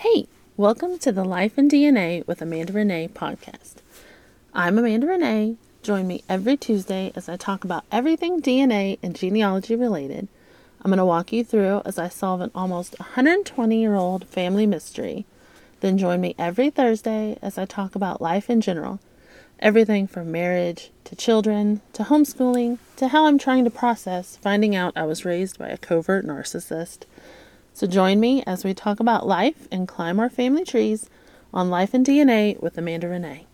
Hey, welcome to the Life and DNA with Amanda Renee podcast. I'm Amanda Renee. Join me every Tuesday as I talk about everything DNA and genealogy related. I'm going to walk you through as I solve an almost 120 year old family mystery. Then join me every Thursday as I talk about life in general everything from marriage to children to homeschooling to how I'm trying to process finding out I was raised by a covert narcissist. So join me as we talk about life and climb our family trees on Life and DNA with Amanda Renee.